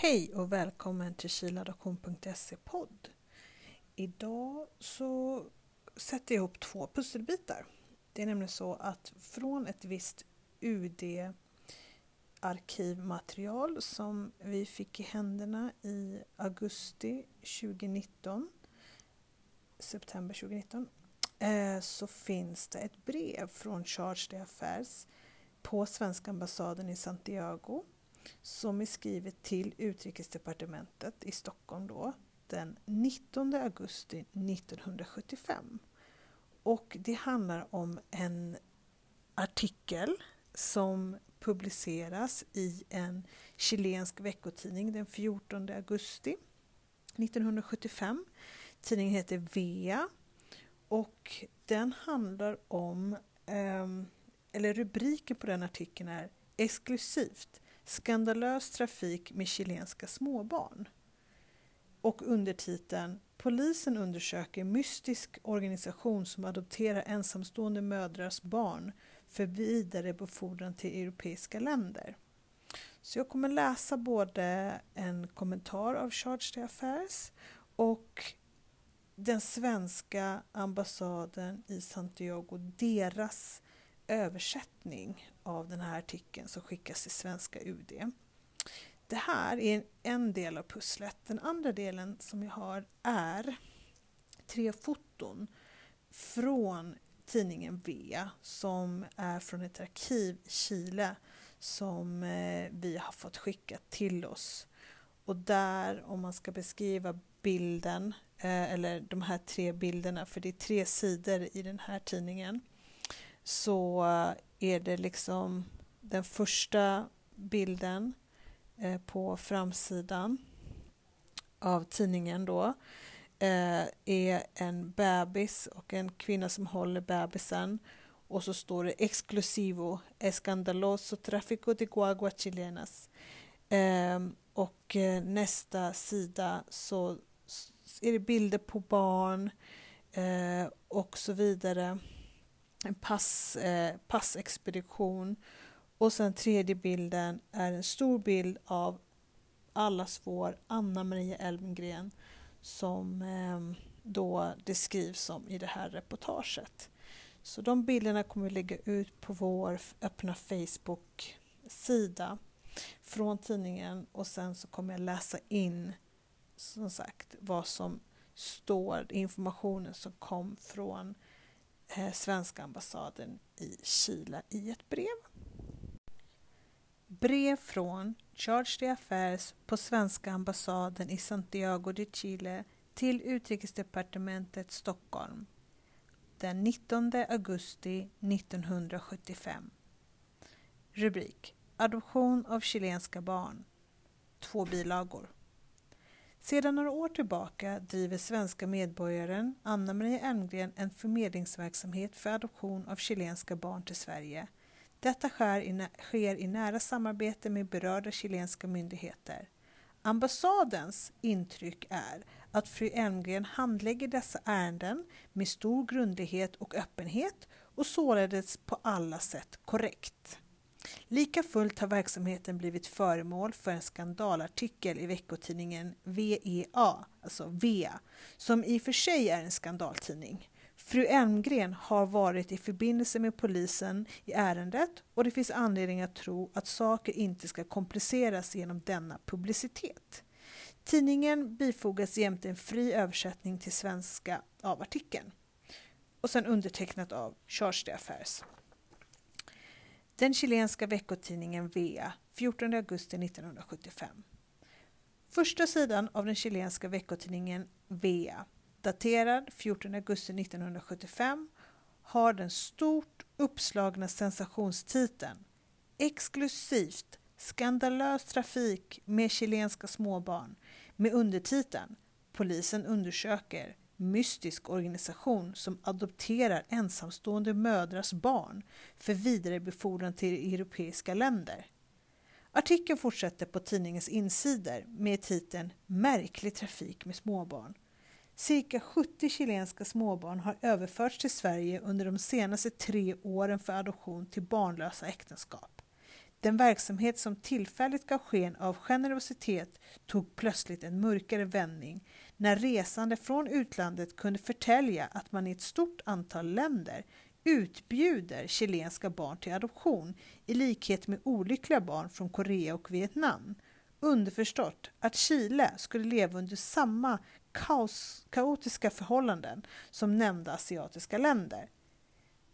Hej och välkommen till kiladoktion.se podd. Idag så sätter jag ihop två pusselbitar. Det är nämligen så att från ett visst UD arkivmaterial som vi fick i händerna i augusti 2019, september 2019, eh, så finns det ett brev från Charge Affairs på svenska ambassaden i Santiago som är skrivet till Utrikesdepartementet i Stockholm då den 19 augusti 1975. Och det handlar om en artikel som publiceras i en chilensk veckotidning den 14 augusti 1975. Tidningen heter Vea och den handlar om, ehm, eller rubriken på den artikeln är Exklusivt Skandalös trafik med chilenska småbarn. Och undertiteln Polisen undersöker mystisk organisation som adopterar ensamstående mödrars barn för vidare befordran till europeiska länder. Så jag kommer läsa både en kommentar av Charge d'Affaires och den svenska ambassaden i Santiago, deras översättning av den här artikeln som skickas till svenska UD. Det här är en del av pusslet. Den andra delen som jag har är tre foton från tidningen V som är från ett arkiv i Chile som eh, vi har fått skickat till oss. Och där, om man ska beskriva bilden, eh, eller de här tre bilderna, för det är tre sidor i den här tidningen, så är det liksom den första bilden eh, på framsidan av tidningen då eh, är en bebis och en kvinna som håller bebisen och så står det exclusivo escandaloso tráfico de guagua chilenas. Ehm, och eh, nästa sida så är det bilder på barn eh, och så vidare en pass, eh, passexpedition och sen tredje bilden är en stor bild av allas vår Anna Maria Elmgren som eh, då det skrivs om i det här reportaget. Så de bilderna kommer vi lägga ut på vår öppna Facebook-sida från tidningen och sen så kommer jag läsa in som sagt vad som står, informationen som kom från eh, Eh, svenska ambassaden i Chile i ett brev. Brev från Charge Affairs på svenska ambassaden i Santiago de Chile till Utrikesdepartementet Stockholm den 19 augusti 1975. Rubrik Adoption av chilenska barn. Två bilagor. Sedan några år tillbaka driver svenska medborgaren Anna-Maria Elmgren en förmedlingsverksamhet för adoption av chilenska barn till Sverige. Detta sker i nära samarbete med berörda chilenska myndigheter. Ambassadens intryck är att fru Elmgren handlägger dessa ärenden med stor grundlighet och öppenhet och således på alla sätt korrekt. Lika fullt har verksamheten blivit föremål för en skandalartikel i veckotidningen VEA, alltså VEA, som i och för sig är en skandaltidning. Fru Elmgren har varit i förbindelse med polisen i ärendet och det finns anledning att tro att saker inte ska kompliceras genom denna publicitet. Tidningen bifogas jämte en fri översättning till svenska av artikeln och sen undertecknat av Charles d'Affaires. Den chilenska veckotidningen Vea, 14 augusti 1975. Första sidan av den chilenska veckotidningen Vea, daterad 14 augusti 1975, har den stort uppslagna sensationstiteln Exklusivt skandalös trafik med chilenska småbarn med undertiteln Polisen undersöker mystisk organisation som adopterar ensamstående mödrars barn för vidarebefordran till europeiska länder. Artikeln fortsätter på tidningens insidor med titeln Märklig trafik med småbarn. Cirka 70 chilenska småbarn har överförts till Sverige under de senaste tre åren för adoption till barnlösa äktenskap. Den verksamhet som tillfälligt gav sken av generositet tog plötsligt en mörkare vändning när resande från utlandet kunde förtälja att man i ett stort antal länder utbjuder chilenska barn till adoption i likhet med olyckliga barn från Korea och Vietnam. Underförstått att Chile skulle leva under samma kaos, kaotiska förhållanden som nämnda asiatiska länder.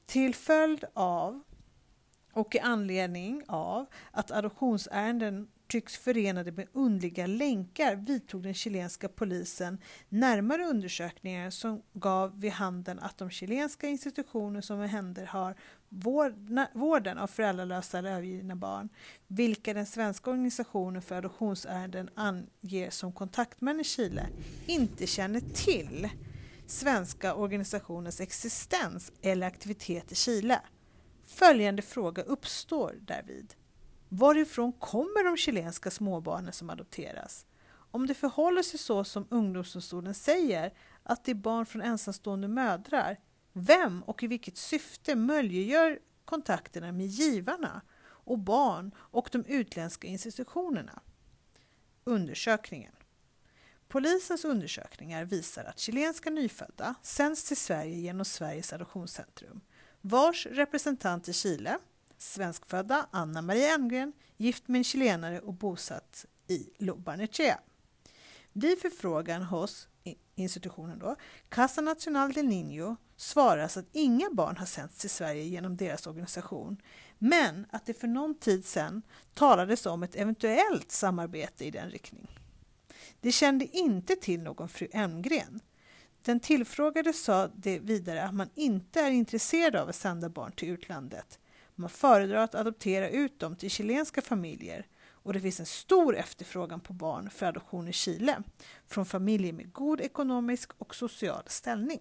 Till följd av och i anledning av att adoptionsärenden tycks förenade med underliga länkar vidtog den chilenska polisen närmare undersökningar som gav vid handen att de chilenska institutioner som omhänderhar vården av föräldralösa eller övergivna barn, vilka den svenska organisationen för adoptionsärenden anger som kontaktmän i Chile, inte känner till svenska organisationens existens eller aktivitet i Chile. Följande fråga uppstår därvid. Varifrån kommer de chilenska småbarnen som adopteras? Om det förhåller sig så som ungdomsdomstolen säger, att det är barn från ensamstående mödrar, vem och i vilket syfte möjliggör kontakterna med givarna och barn och de utländska institutionerna? Undersökningen Polisens undersökningar visar att chilenska nyfödda sänds till Sverige genom Sveriges adoptionscentrum, vars representant i Chile, svenskfödda Anna Maria Engren, gift med en chilenare och bosatt i Lobarnechea. Vid förfrågan hos institutionen då, Casa Nacional del Niño svaras att inga barn har sänts till Sverige genom deras organisation, men att det för någon tid sedan talades om ett eventuellt samarbete i den riktningen. De kände inte till någon fru Elmgren. Den tillfrågade sa det vidare att man inte är intresserad av att sända barn till utlandet. Man föredrar att adoptera ut dem till chilenska familjer och det finns en stor efterfrågan på barn för adoption i Chile från familjer med god ekonomisk och social ställning.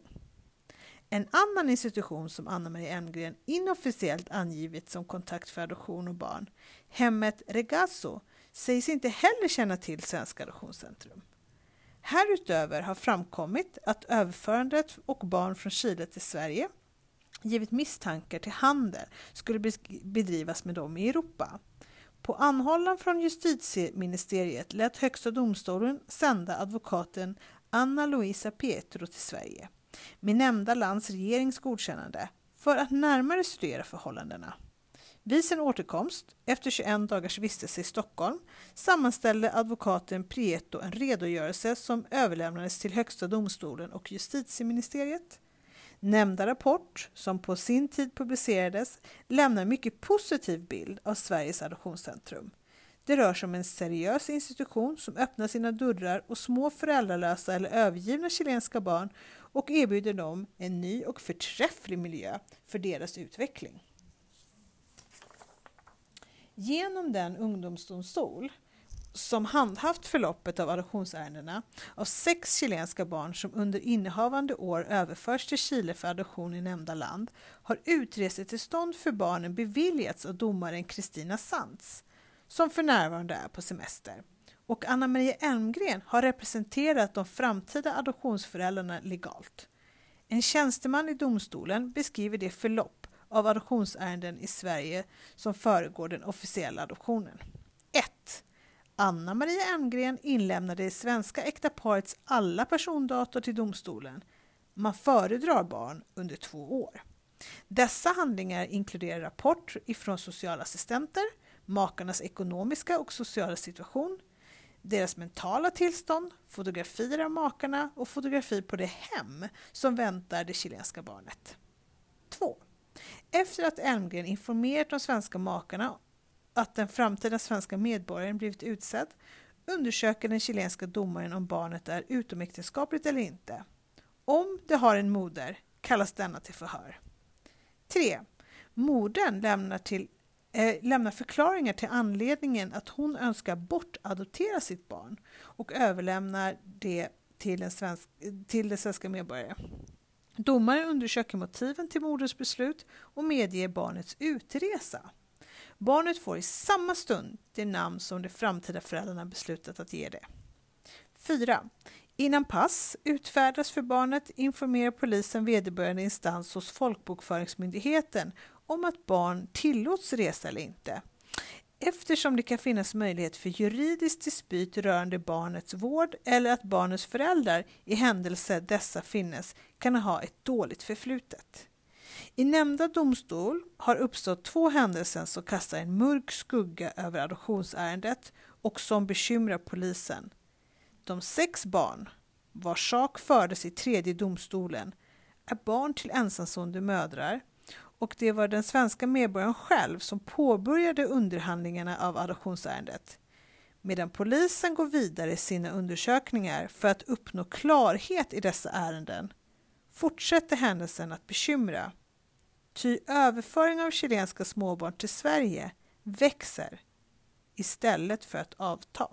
En annan institution som Anna Maria Emgren inofficiellt angivit som kontakt för adoption och barn, hemmet Regazo, sägs inte heller känna till Svenska Adoptionscentrum. Härutöver har framkommit att överförandet och barn från Chile till Sverige givit misstankar till handel skulle bedrivas med dem i Europa. På anhållan från justitieministeriet lät Högsta domstolen sända advokaten Anna Luisa Pietro till Sverige med nämnda lands regerings godkännande för att närmare studera förhållandena. Vid sin återkomst, efter 21 dagars vistelse i Stockholm, sammanställde advokaten Prieto en redogörelse som överlämnades till Högsta domstolen och justitieministeriet. Nämnda rapport, som på sin tid publicerades, lämnar en mycket positiv bild av Sveriges Adoptionscentrum. Det rör sig om en seriös institution som öppnar sina dörrar och små föräldralösa eller övergivna chilenska barn och erbjuder dem en ny och förträfflig miljö för deras utveckling. Genom den ungdomsdomstol som handhaft förloppet av adoptionsärendena av sex chilenska barn som under innehavande år överförts till Chile för adoption i nämnda land har utresetillstånd för barnen beviljats av domaren Kristina Sands, som för närvarande är på semester. Och Anna Maria Elmgren har representerat de framtida adoptionsföräldrarna legalt. En tjänsteman i domstolen beskriver det förlopp av adoptionsärenden i Sverige som föregår den officiella adoptionen. 1. Anna Maria Emgren inlämnade det svenska äkta parets alla persondata till domstolen. Man föredrar barn under två år. Dessa handlingar inkluderar rapport ifrån socialassistenter, makarnas ekonomiska och sociala situation, deras mentala tillstånd, fotografier av makarna och fotografi på det hem som väntar det chilenska barnet. 2. Efter att Elmgren informerat de svenska makarna att den framtida svenska medborgaren blivit utsedd undersöker den chilenska domaren om barnet är utomäktenskapligt eller inte. Om det har en moder kallas denna till förhör. 3. Modern lämnar, till, äh, lämnar förklaringar till anledningen att hon önskar bortadoptera sitt barn och överlämnar det till, en svensk, till det svenska medborgare. Domaren undersöker motiven till moderns beslut och medger barnets utresa. Barnet får i samma stund det namn som de framtida föräldrarna beslutat att ge det. 4. Innan pass utfärdas för barnet informerar polisen vederbörande instans hos Folkbokföringsmyndigheten om att barn tillåts resa eller inte. eftersom det kan finnas möjlighet för juridisk dispyt rörande barnets vård eller att barnets föräldrar i händelse dessa finnes kan ha ett dåligt förflutet. I nämnda domstol har uppstått två händelser som kastar en mörk skugga över adoptionsärendet och som bekymrar polisen. De sex barn, vars sak fördes i tredje domstolen, är barn till ensamstående mödrar och det var den svenska medborgaren själv som påbörjade underhandlingarna av adoptionsärendet. Medan polisen går vidare i sina undersökningar för att uppnå klarhet i dessa ärenden fortsätter händelsen att bekymra. Ty överföring av chilenska småbarn till Sverige växer istället för att avta.